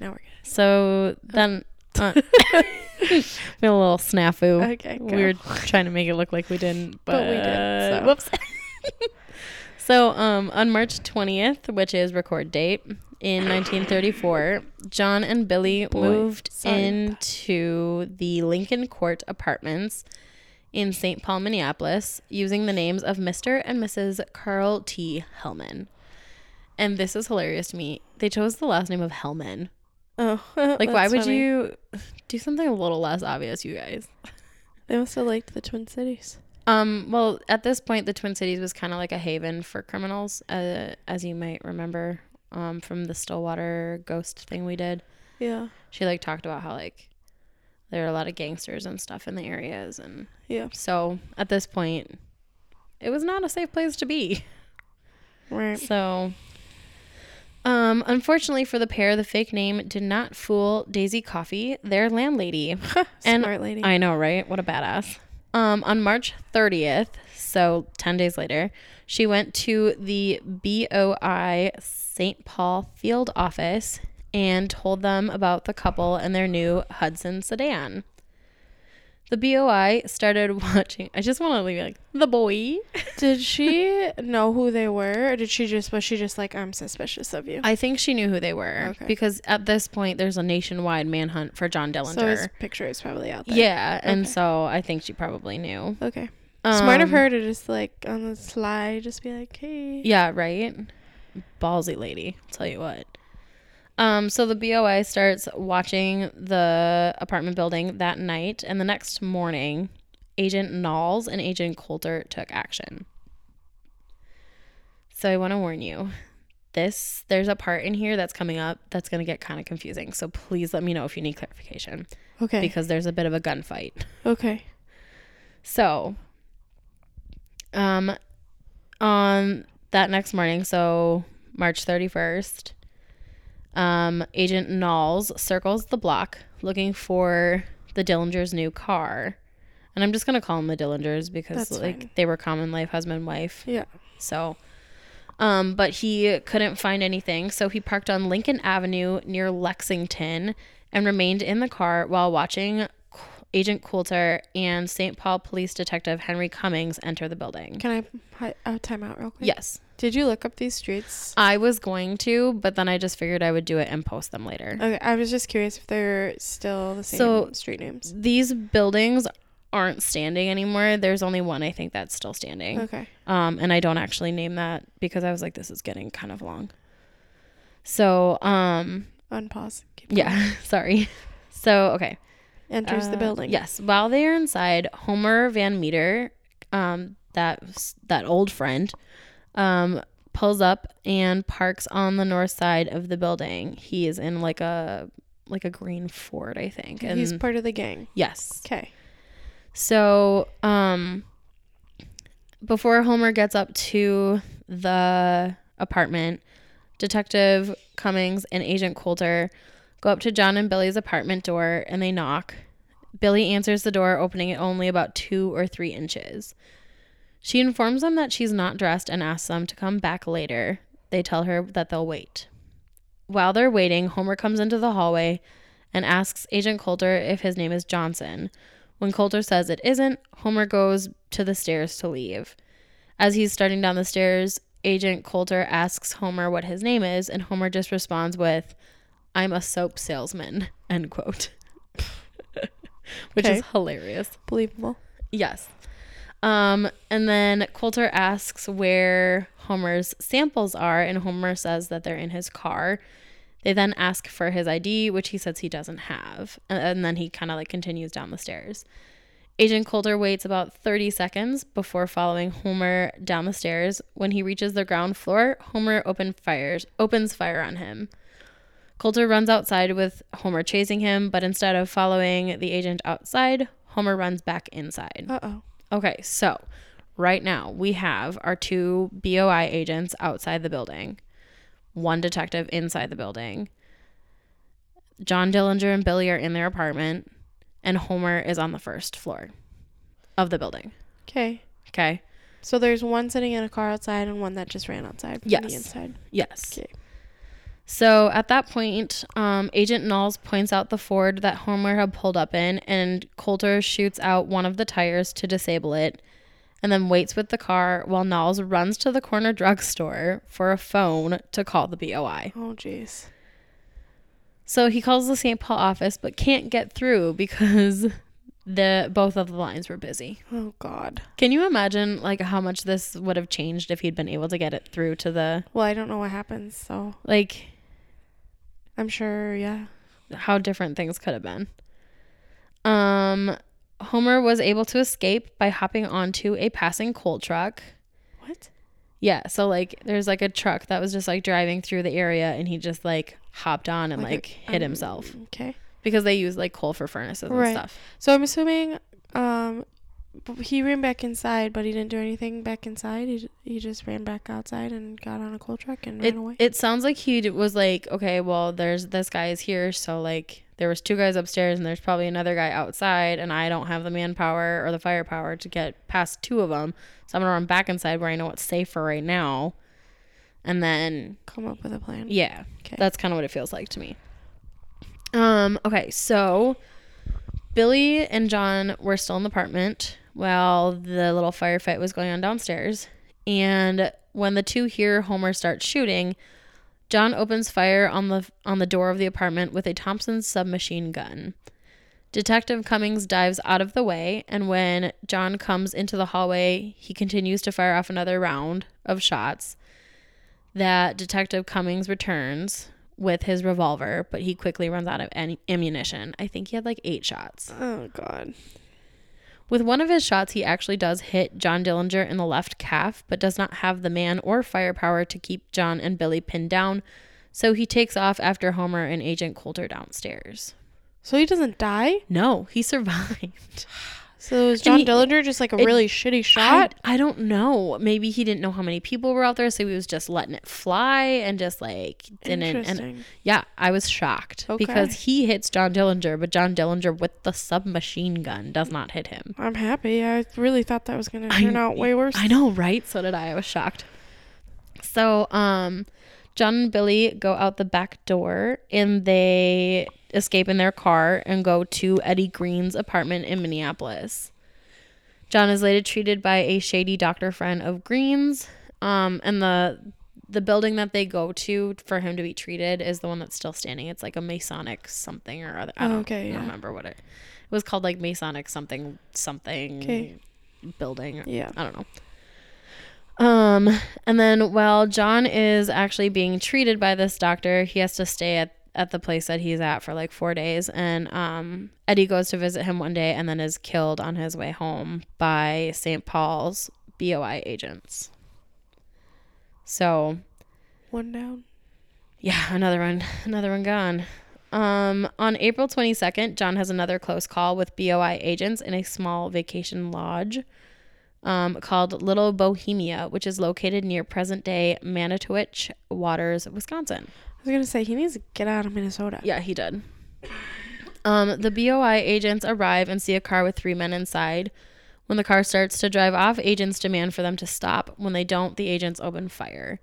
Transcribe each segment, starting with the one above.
now we're good. So then, uh, we had a little snafu. Okay, go. we were trying to make it look like we didn't, but, But we did, so. Whoops. so, um, on March twentieth, which is record date in 1934, John and Billy Boy, moved sorry into the Lincoln Court Apartments in St. Paul, Minneapolis, using the names of Mr. and Mrs. Carl T. Hellman. And this is hilarious to me. They chose the last name of Hellman. Oh, Like, why would funny. you do something a little less obvious, you guys? They must have liked the Twin Cities. Um, well, at this point, the Twin Cities was kind of like a haven for criminals, uh, as you might remember um, from the Stillwater ghost thing we did. Yeah. She like talked about how like there are a lot of gangsters and stuff in the areas, and Yeah. so at this point, it was not a safe place to be. Right. So, um, unfortunately for the pair, the fake name did not fool Daisy Coffey, their landlady. And Smart lady. I know, right? What a badass. Um, on March 30th, so 10 days later, she went to the BOI St. Paul field office and told them about the couple and their new Hudson sedan. The BOI started watching. I just want to leave it like the boy. did she know who they were, or did she just was she just like I'm suspicious of you? I think she knew who they were Okay. because at this point there's a nationwide manhunt for John Dillinger. so his picture is probably out there. yeah, and so I think she probably knew. Okay. Smart of Um, her to just like on the sly just be like, hey. Yeah, right. Ballsy lady, I'll tell you what. Um, so the BOI starts watching the apartment building that night, and the next morning, Agent Knowles and Agent Coulter took action. So I want to warn you. This there's a part in here that's coming up that's going to get kind of confusing. So please let me know if you need clarification Okay. because there's a bit of a gunfight. okay. So, um, on that next morning, so March 31st, um, Agent Knowles circles the block looking for the Dillingers' new car. And I'm just going to call them the Dillingers because, That's like, fine. they were common life husband wife. Yeah. So, um, but he couldn't find anything, so he parked on Lincoln Avenue near Lexington and remained in the car while watching Agent Coulter and St. Paul Police Detective Henry Cummings enter the building. Can I uh, time out real quick? Yes, Did you look up these streets? I was going to, but then I just figured I would do it and post them later. Okay, I was just curious if they're still the same So- street names. These buildings aren't standing anymore. There's only one I think that's still standing. Okay. Um, and I don't actually name that because I was like, this is getting kind of long. So, um, Unpause. Keep yeah, sorry. So, okay. Enters the Uh, building. Yes. While they are inside, Homer Van Meter, um, that that old friend, um, pulls up and parks on the north side of the building. He is in like a like a green Ford, I think. And He's part of the gang. yes. Okay. So, um, before Homer gets up to the apartment, Detective Cummings and Agent Coulter go up to John and Billy's apartment door and they knock. Billy answers the door, opening it only about two or three inches. She informs them that she's not dressed and asks them to come back later. They tell her that they'll wait. While they're waiting, Homer comes into the hallway and asks Agent Coulter if his name is Johnson. When Coulter says it isn't, Homer goes to the stairs to leave. As he's starting down the stairs, Agent Coulter asks Homer what his name is, and Homer just responds with, I'm a soap salesman, end quote. Which Okay. is hilarious. Believable. Yes. Um, and then Coulter asks where Homer's samples are, and Homer says that they're in his car. They then ask for his ID, which he says he doesn't have. And, and then he kind of like continues down the stairs. Agent Coulter waits about 30 seconds before following Homer down the stairs. When he reaches the ground floor, Homer open fires, opens fire on him. Coulter runs outside with Homer chasing him, but instead of following the agent outside, Homer runs back inside. Uh oh. Okay, so right now we have our two BOI agents outside the building, one detective inside the building. John Dillinger and Billy are in their apartment, and Homer is on the first floor of the building. Okay. Okay. So there's one sitting in a car outside and one that just ran outside from Yes. the inside. Yes. Okay. So at that point, um, Agent Knowles points out the Ford that Homer had pulled up in, and Coulter shoots out one of the tires to disable it, and then waits with the car while Knowles runs to the corner drugstore for a phone to call the BOI. Oh, jeez. So he calls the St. Paul office, but can't get through because the both of the lines were busy. Oh, God. Can you imagine like how much this would have changed if he'd been able to get it through to the Well, I don't know what happens, so like I'm sure, yeah. how different things could have been. Um, Homer was able to escape by hopping onto a passing coal truck. What? Yeah, so like there's like a truck that was just like driving through the area and he just like hopped on and Like a- hit um, himself Okay. because they use like coal for furnaces and stuff. So I'm assuming um he ran back inside, but he didn't do anything back inside. He, he just ran back outside and got on a coal truck and It ran away. it sounds like he was like, okay, well, there's this guy is here, so like there was two guys upstairs and there's probably another guy outside, and I don't have the manpower or the firepower to get past two of them, so I'm gonna run back inside where I know it's safer right now, and then Come up with a plan. yeah, Okay. that's kind of what it feels like to me. Um. Okay. So Billy and John were still in the apartment while the little firefight was going on downstairs, and when the two hear Homer start shooting, John opens fire on the on the door of the apartment with a Thompson submachine gun. Detective Cummings dives out of the way, and when John comes into the hallway, he continues to fire off another round of shots. That Detective Cummings returns with his revolver, but he quickly runs out of any ammunition. I think he had like eight shots. Oh God. With one of his shots, he actually does hit John Dillinger in the left calf, but does not have the man or firepower to keep John and Billy pinned down. So he takes off after Homer and Agent Coulter downstairs. So he doesn't die. No, he survived. So And John he- Dillinger just like a it- really shitty shot? I don't know. Maybe he didn't know how many people were out there, so he was just letting it fly and just like didn't. And Interesting. yeah, I was shocked Okay. because he hits John Dillinger, but John Dillinger with the submachine gun does not hit him. I'm happy. I really thought that was gonna I- turn out way worse. I know, right? So did I. I was shocked. So, um, John and Billy go out the back door and they escape in their car and go to Eddie Green's apartment in Minneapolis. John is later treated by a shady doctor friend of Green's. Um, and the the building that they go to for him to be treated is the one that's still standing. It's like a Masonic something or other. I don't, okay, I don't yeah. remember what it. It was called like Masonic something something Okay. building. Yeah. I don't know. Um, and then while John is actually being treated by this doctor, he has to stay at, at the place that he's at for like four days. And um, Eddie goes to visit him one day and then is killed on his way home by St. Paul's BOI agents. So One down. yeah, another one, another one gone. Um, on April 22nd, John has another close call with BOI agents in a small vacation lodge um, called Little Bohemia, which is located near present day Manitowish Waters, Wisconsin. I was gonna say he needs to get out of Minnesota. Yeah, he did. Um, the BOI agents arrive and see a car with three men inside. When the car starts to drive off, agents demand for them to stop. When they don't, the agents open fire.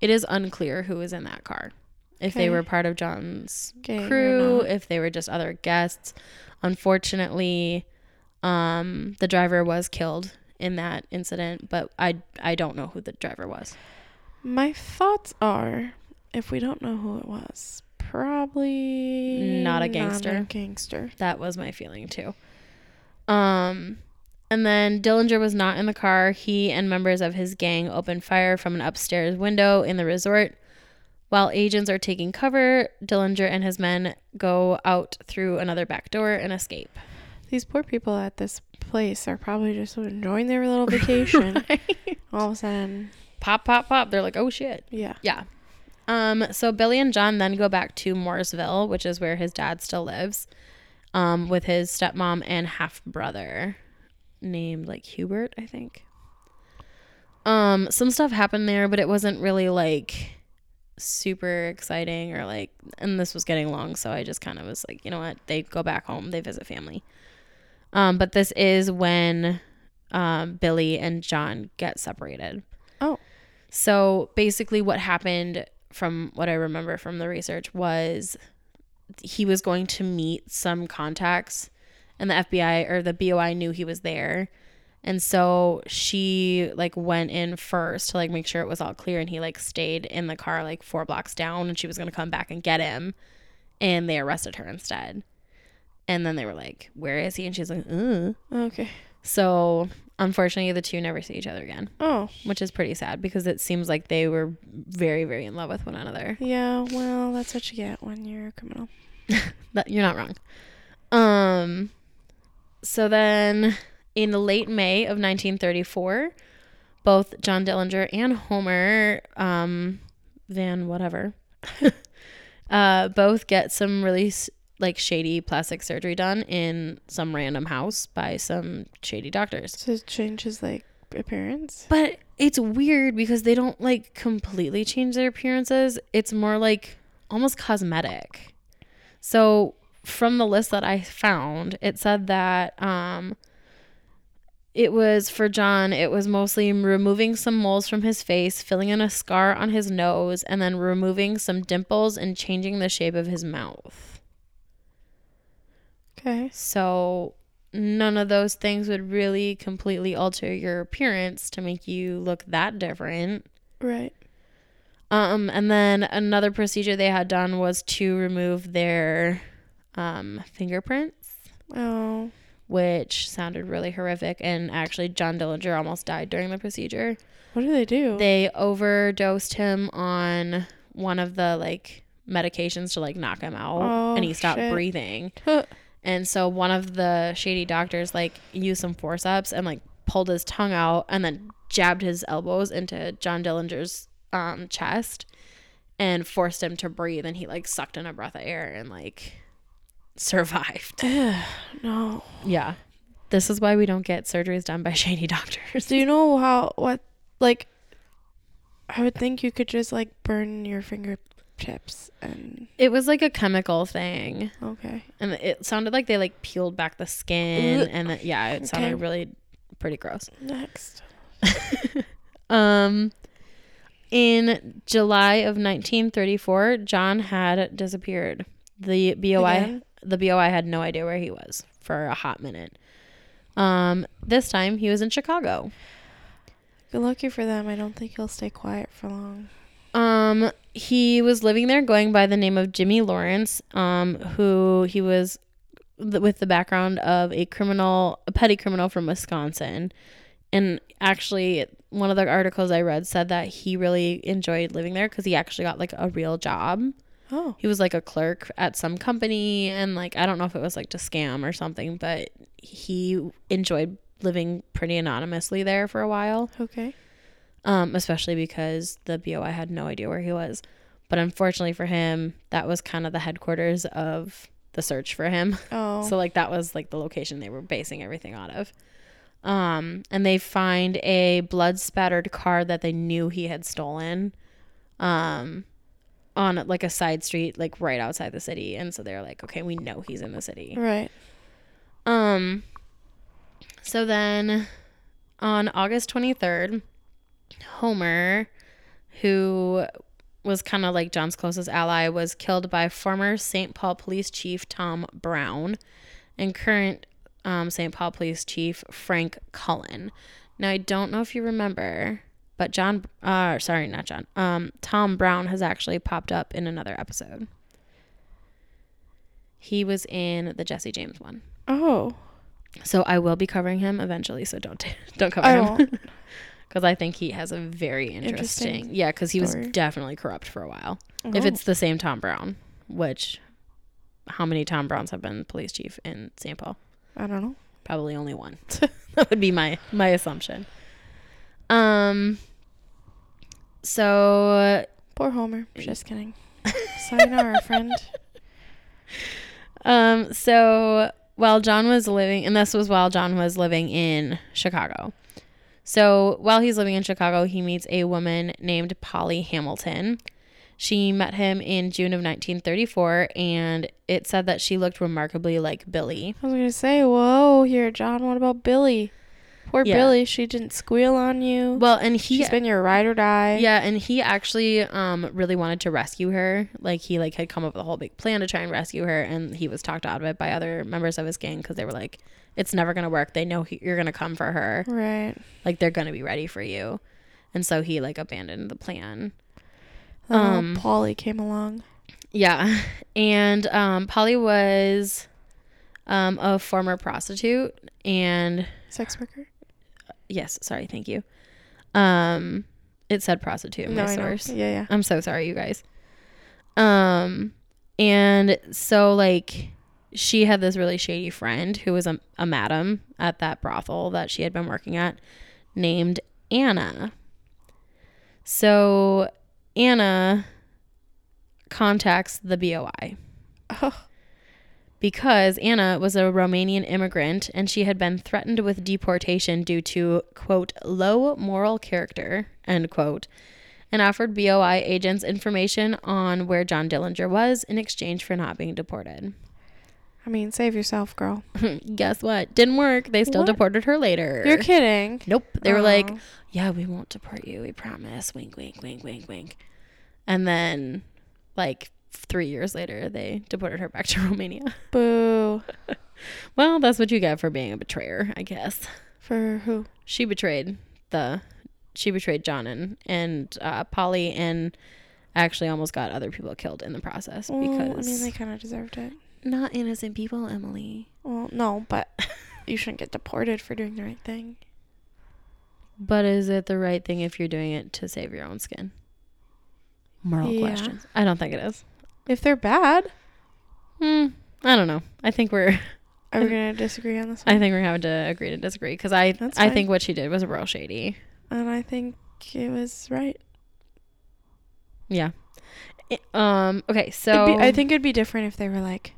It is unclear who was in that car. If they were part of John's or crew, if they were just other guests. Unfortunately, um, the driver was killed in that incident, but I I don't know who the driver was. My thoughts are, if we don't know who it was, probably Not a gangster. gangster. That was my feeling too. Um, and then Dillinger was not in the car. He and members of his gang opened fire from an upstairs window in the resort. While agents are taking cover, Dillinger and his men go out through another back door and escape. These poor people at this place are probably just enjoying their little vacation. All of a sudden, Pop, pop, pop. They're like, oh shit. yeah. Yeah. Um, so Billy and John then go back to Mooresville, which is where his dad still lives, um, with his stepmom and half brother named like Hubert, I think. Um, some stuff happened there, but it wasn't really like super exciting or like and this was getting long, so I just kind of was like, you know what, they go back home, they visit family. Um, but this is when um Billy and John get separated. Oh. So basically, what happened from what I remember from the research was he was going to meet some contacts and the FBI or the BOI knew he was there. And so she like went in first to like make sure it was all clear and he like stayed in the car like four blocks down and she was going to come back and get him and they arrested her instead. And then they were like, "Where is he?" And she's like, "Uh." Okay. So, unfortunately, the two never see each other again, Oh, which is pretty sad because it seems like they were very very in love with one another. yeah. Well, that's what you get when you're a criminal. That you're not wrong. Um so then in late May of 1934, both John Dillinger and Homer um Van whatever uh both get some really s- like shady plastic surgery done in some random house by some shady doctors. To change his like appearance. But it's weird because they don't like completely change their appearances. It's more like almost cosmetic. So from the list that I found, it said that um it was for John, it was mostly removing some moles from his face, filling in a scar on his nose, and then removing some dimples and changing the shape of his mouth. Okay. So none of those things would really completely alter your appearance to make you look that different. Right. Um, and then another procedure they had done was to remove their um, fingerprints, Oh. which sounded really horrific. And actually, John Dillinger almost died during the procedure. What do they do? They overdosed him on one of the like medications to like knock him out, Oh, and he stopped shit. breathing. And so one of the shady doctors like used some forceps and like pulled his tongue out and then jabbed his elbows into John Dillinger's um, chest and forced him to breathe and he like sucked in a breath of air and like survived. No. Yeah. This is why we don't get surgeries done by shady doctors. Do you know how what like? I would think you could just like burn your fingertips and It was like a chemical thing. okay. And it sounded like they like peeled back the skin Ugh. and it, yeah, it sounded Okay. really pretty gross. Next. Um, in July of 1934, John had disappeared. The BOI Again? the BOI had no idea where he was for a hot minute. Um, this time he was in Chicago. Good lucky for them. I don't think he'll stay quiet for long. Um, he was living there going by the name of Jimmy Lawrence, um, who he was th- with the background of a criminal, a petty criminal from Wisconsin. And actually, one of the articles I read said that he really enjoyed living there because he actually got like a real job. Oh. He was like a clerk at some company, and like I don't know if it was like to scam or something, but he enjoyed living pretty anonymously there for a while Okay. Um, especially because the BOI had no idea where he was. But unfortunately for him, that was kind of the headquarters of the search for him. Oh. So like that was like the location they were basing everything out of. Um, and they find a blood spattered car that they knew he had stolen, um, on like a side street, like right outside the city. And so they're like, okay, we know he's in the city. right. Um so then on August 23rd, Homer, who was kind of like John's closest ally, was killed by former St. Paul Police Chief Tom Brown and current um, St. Paul Police Chief Frank Cullen. Now, I don't know if you remember, but John, uh, sorry, not John, um, Tom Brown has actually popped up in another episode. He was in the Jesse James one. Oh. So I will be covering him eventually. So don't don't cover I him. because I think he has a very interesting. Interesting yeah, because he was definitely corrupt for a while. If Oh. it's the same Tom Brown, which how many Tom Browns have been police chief in St. Paul? I don't know. Probably only one. that would be my my assumption. Um. So Poor Homer. Just kidding. Sayonara, friend. Um, so while John was living, and this was while John was living in Chicago. So while he's living in Chicago, he meets a woman named Polly Hamilton. She met him in June of 1934, and it said that she looked remarkably like Billy. I was gonna say, whoa, here, John. What about Billy? Poor Yeah. Billy. She didn't squeal on you. Well, and he She's been your ride or die. Yeah, and he actually um really wanted to rescue her. Like he like had come up with a whole big plan to try and rescue her, and he was talked out of it by other members of his gang because they were like, "It's never gonna work. They know he, you're gonna come for her. Right. Like they're gonna be ready for you." And so he like abandoned the plan. Um, Um, Polly came along. Yeah, and um, Polly was um a former prostitute, and Sex worker. Yes, sorry, thank you. Um, it said prostitute in my I know. source. Yeah, yeah. I'm so sorry, you guys. Um, and so like she had this really shady friend who was a, a madam at that brothel that she had been working at named Anna. So Anna contacts the BOI Oh, because Anna was a Romanian immigrant and she had been threatened with deportation due to, quote, low moral character, end quote, and offered BOI agents information on where John Dillinger was in exchange for not being deported. I mean, save yourself, girl. Guess what? Didn't work. They still What? deported her later. You're kidding. Nope. They were like, Oh. yeah, we won't deport you. We promise. Wink, wink, wink, wink, wink. And then, like, three years later, they deported her back to Romania. boo. Well, that's what you get for being a betrayer, I guess. For who? She betrayed the, she betrayed John and, and uh, Polly and actually almost got other people killed in the process Well, because I mean, they kind of deserved it. not innocent people, Emily. Well, no, but you shouldn't get deported for doing the right thing. But is it the right thing if you're doing it to save your own skin? Moral Yeah. questions. I don't think it is. If they're bad, Hmm. I don't know. I think we're. are we gonna disagree on this one? I think we're having to agree to disagree because I. That's I fine. think what she did was real shady. and I think it was right. Yeah. Um. Okay. So be- I think it'd be different if they were like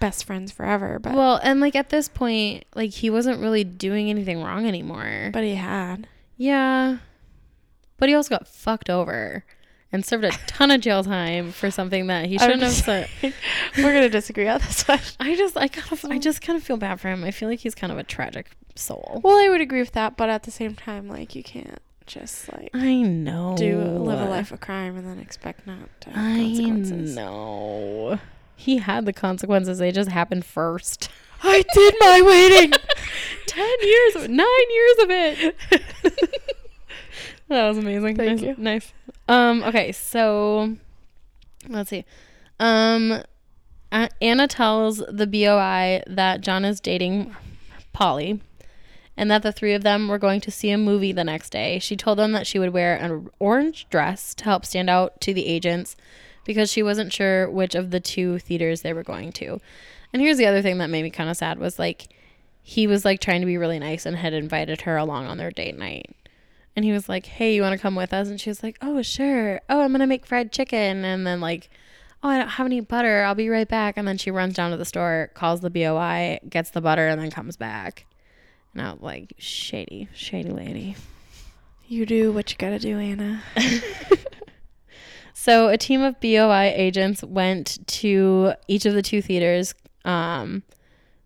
best friends forever, but Well, and like at this point, like he wasn't really doing anything wrong anymore. but he had. yeah. But he also got fucked over and served a ton of jail time for something that he shouldn't have said. We're gonna disagree on this one. I just I kind of I just kind of feel bad for him. I feel like he's kind of a tragic soul. Well, I would agree with that, but at the same time, like you can't just like I know. do live a life of crime and then expect not to have I consequences. know. He had the consequences. They just happened first. I did my waiting. Ten years, nine years of it. that was amazing. Thank nice, you. Nice. Um. Okay. So, let's see. Um, Anna tells the BOI that John is dating Polly, and that the three of them were going to see a movie the next day. She told them that she would wear an orange dress to help stand out to the agents because she wasn't sure which of the two theaters they were going to. And here's the other thing that made me kind of sad was like he was like trying to be really nice and had invited her along on their date night. And he was like, "Hey, you want to come with us?" And she was like, "Oh, sure. Oh, I'm going to make fried chicken." And then like, "Oh, I don't have any butter. I'll be right back." And then she runs down to the store, calls the BOI, gets the butter and then comes back. And I was like, "Shady, shady lady." You do what you gotta do, Anna. So a team of BOI agents went to each of the two theaters um,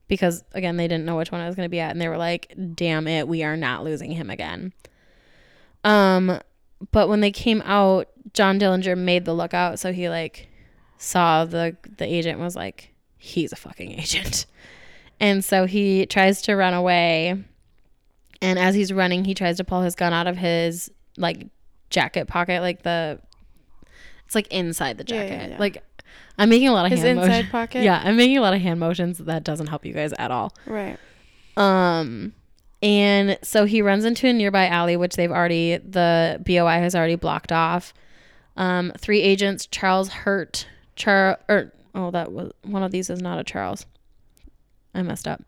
because, again, they didn't know which one I was going to be at. And they were like, damn it, we are not losing him again. Um, but when they came out, John Dillinger made the lookout. So he, like, saw the, the agent was like, he's a fucking agent. And so he tries to run away. And as he's running, he tries to pull his gun out of his, like, jacket pocket, like the it's like inside the jacket. yeah, yeah. Like I'm making a lot of His hand inside pocket. Yeah, I'm making a lot of hand motions that doesn't help you guys at all. Right. Um and so he runs into a nearby alley which they've already the BOI has already blocked off. Um three agents Charles Hurt Char or oh that was one of these is not a Charles. I messed up.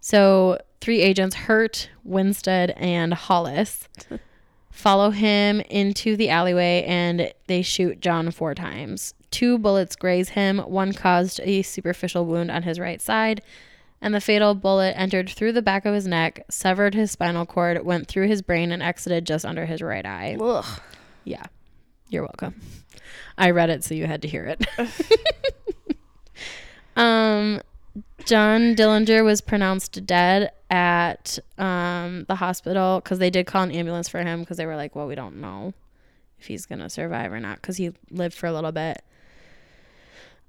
So three agents Hurt, Winstead and Hollis follow him into the alleyway and they shoot John four times. Two bullets graze him, one caused a superficial wound on his right side, and the fatal bullet entered through the back of his neck, severed his spinal cord, went through his brain, and exited just under his right eye. Ugh. Yeah, you're welcome. I read it, so you had to hear it. um, John Dillinger was pronounced dead at um, the hospital because they did call an ambulance for him because they were like, well, we don't know if he's gonna survive or not because he lived for a little bit.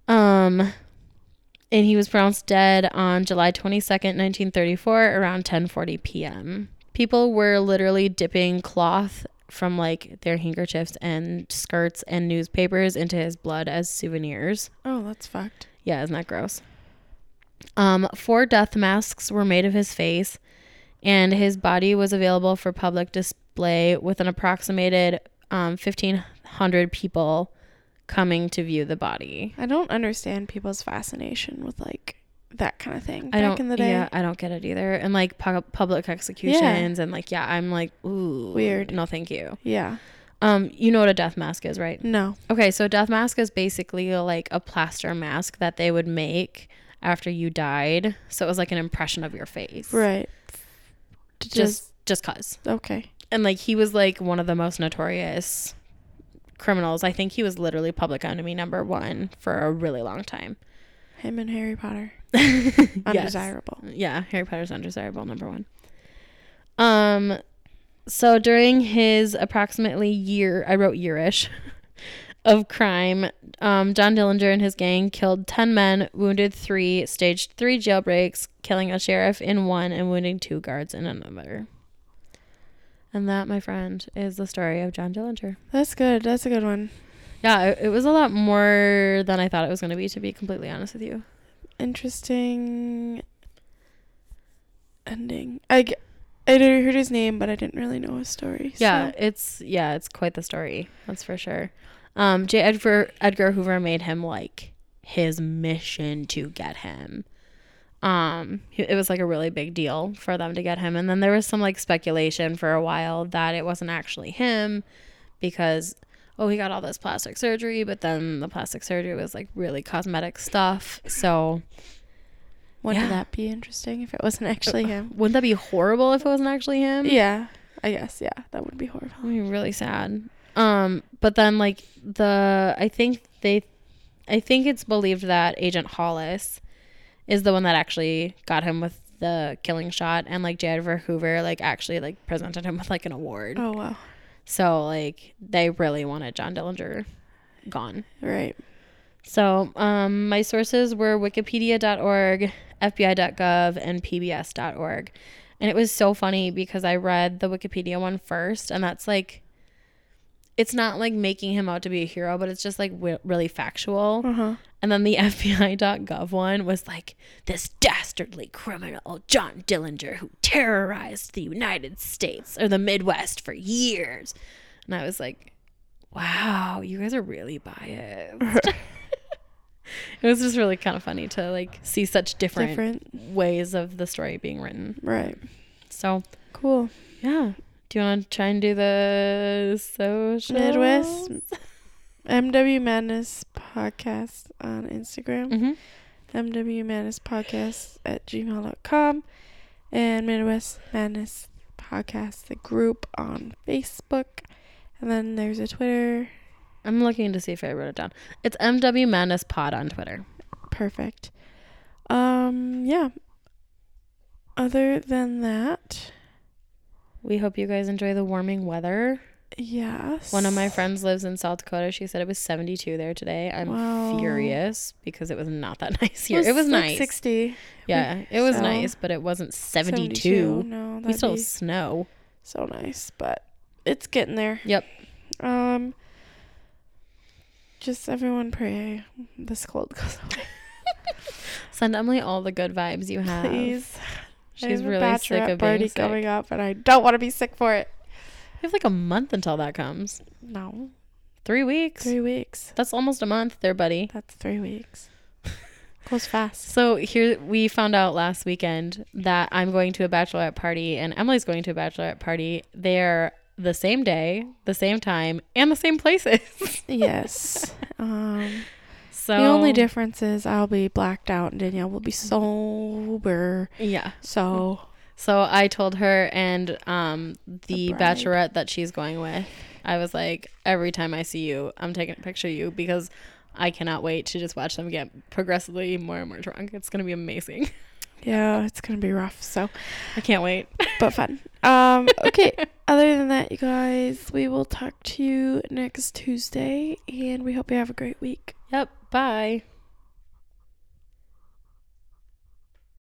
Um, and he was pronounced dead on July twenty second, nineteen thirty four, around ten forty p.m. People were literally dipping cloth from like their handkerchiefs and skirts and newspapers into his blood as souvenirs. Oh, that's fucked. Yeah, isn't that gross? Um, four death masks were made of his face, and his body was available for public display with an approximated um, 1,500 people coming to view the body. I don't understand people's fascination with like that kind of thing I back don't, in the day. yeah, I don't get it either. And like pu- public executions, and like, yeah, I'm like, ooh, Weird. No, thank you. Yeah. Um, you know what a death mask is, right? No. Okay, so a death mask is basically like a plaster mask that they would make after you died. So it was like an impression of your face. Right. To Just just cuz. okay. And like he was like one of the most notorious criminals. I think he was literally public enemy number 1 for a really long time. Him and Harry Potter. Yes. Undesirable. Yeah, Harry Potter's undesirable number 1. Um so during his approximately year, I wrote yearish of crime, um, John Dillinger and his gang killed 10 men, wounded 3, staged 3 jailbreaks, killing a sheriff in one and wounding 2 guards in another. And that, my friend, is the story of John Dillinger. That's good. That's a good one. Yeah, it, it was a lot more than I thought it was going to be, to be completely honest with you. Interesting ending. I, g- I heard his name, but I didn't really know his story. Yeah, so- it's yeah, it's quite the story. That's for sure. Um, J. Edgar Edgar Hoover made him like his mission to get him. Um, it was like a really big deal for them to get him, and then there was some like speculation for a while that it wasn't actually him because oh he got all this plastic surgery, but then the plastic surgery was like really cosmetic stuff. So Wouldn't yeah. that be interesting if it wasn't actually him? wouldn't that be horrible if it wasn't actually him? Yeah. I guess. Yeah. That would be I horrible. mean, really sad. Um, but then like the I think they I think it's believed that Agent Hollis is the one that actually got him with the killing shot and like J. Edgar Hoover like actually like presented him with like an award. Oh wow. So like they really wanted John Dillinger gone. Right. So um my sources were wikipedia.org, fbi.gov and pbs.org. And it was so funny because I read the Wikipedia one first and that's like it's not like making him out to be a hero, but it's just like w- really factual. Uh huh. And then the FBI.gov one was like, this dastardly criminal, John Dillinger, who terrorized the United States or the Midwest for years. And I was like, wow, you guys are really biased. it was just really kind of funny to like see such different, Different. ways of the story being written. Right. So, Cool. yeah. Do you want to try and do the social? Midwest MW Madness podcast on Instagram. hmm MW Madness podcast at gmail.com and Midwest Madness podcast, the group on Facebook. And then there's a Twitter. I'm looking to see if I wrote it down. It's MW Madness Pod on Twitter. Perfect. Um, yeah. Other than that, We hope you guys enjoy the warming weather. Yes. One of my friends lives in South Dakota. She said it was 72 there today. I'm Wow. furious because it was not that nice here. It was, It was like nice. 60. Yeah, it was so- nice, but it wasn't 72. 72. No, We still have snow. so nice, but it's getting there. Yep. Um, just everyone pray this cold goes away, Send Emily all the good vibes you have. please. She's really sick of being sick. coming up, and I don't want to be sick for it. We have like a month until that comes. No, Three weeks. three weeks. That's almost a month there, buddy. That's three weeks. Goes fast. So here we found out last weekend that I'm going to a bachelorette party and Emily's going to a bachelorette party. They're the same day, the same time, and the same places. Yes. um, so the only difference is I'll be blacked out, and Danielle will be sober. Yeah. So So I told her and um the, bachelorette that she's going with, I was like, every time I see you, I'm taking a picture of you because I cannot wait to just watch them get progressively more and more drunk. It's gonna be amazing. Yeah, it's gonna be rough. So, I can't wait. but fun. Um. Okay. Other than that, you guys, we will talk to you next Tuesday, and we hope you have a great week. Yep. Bye.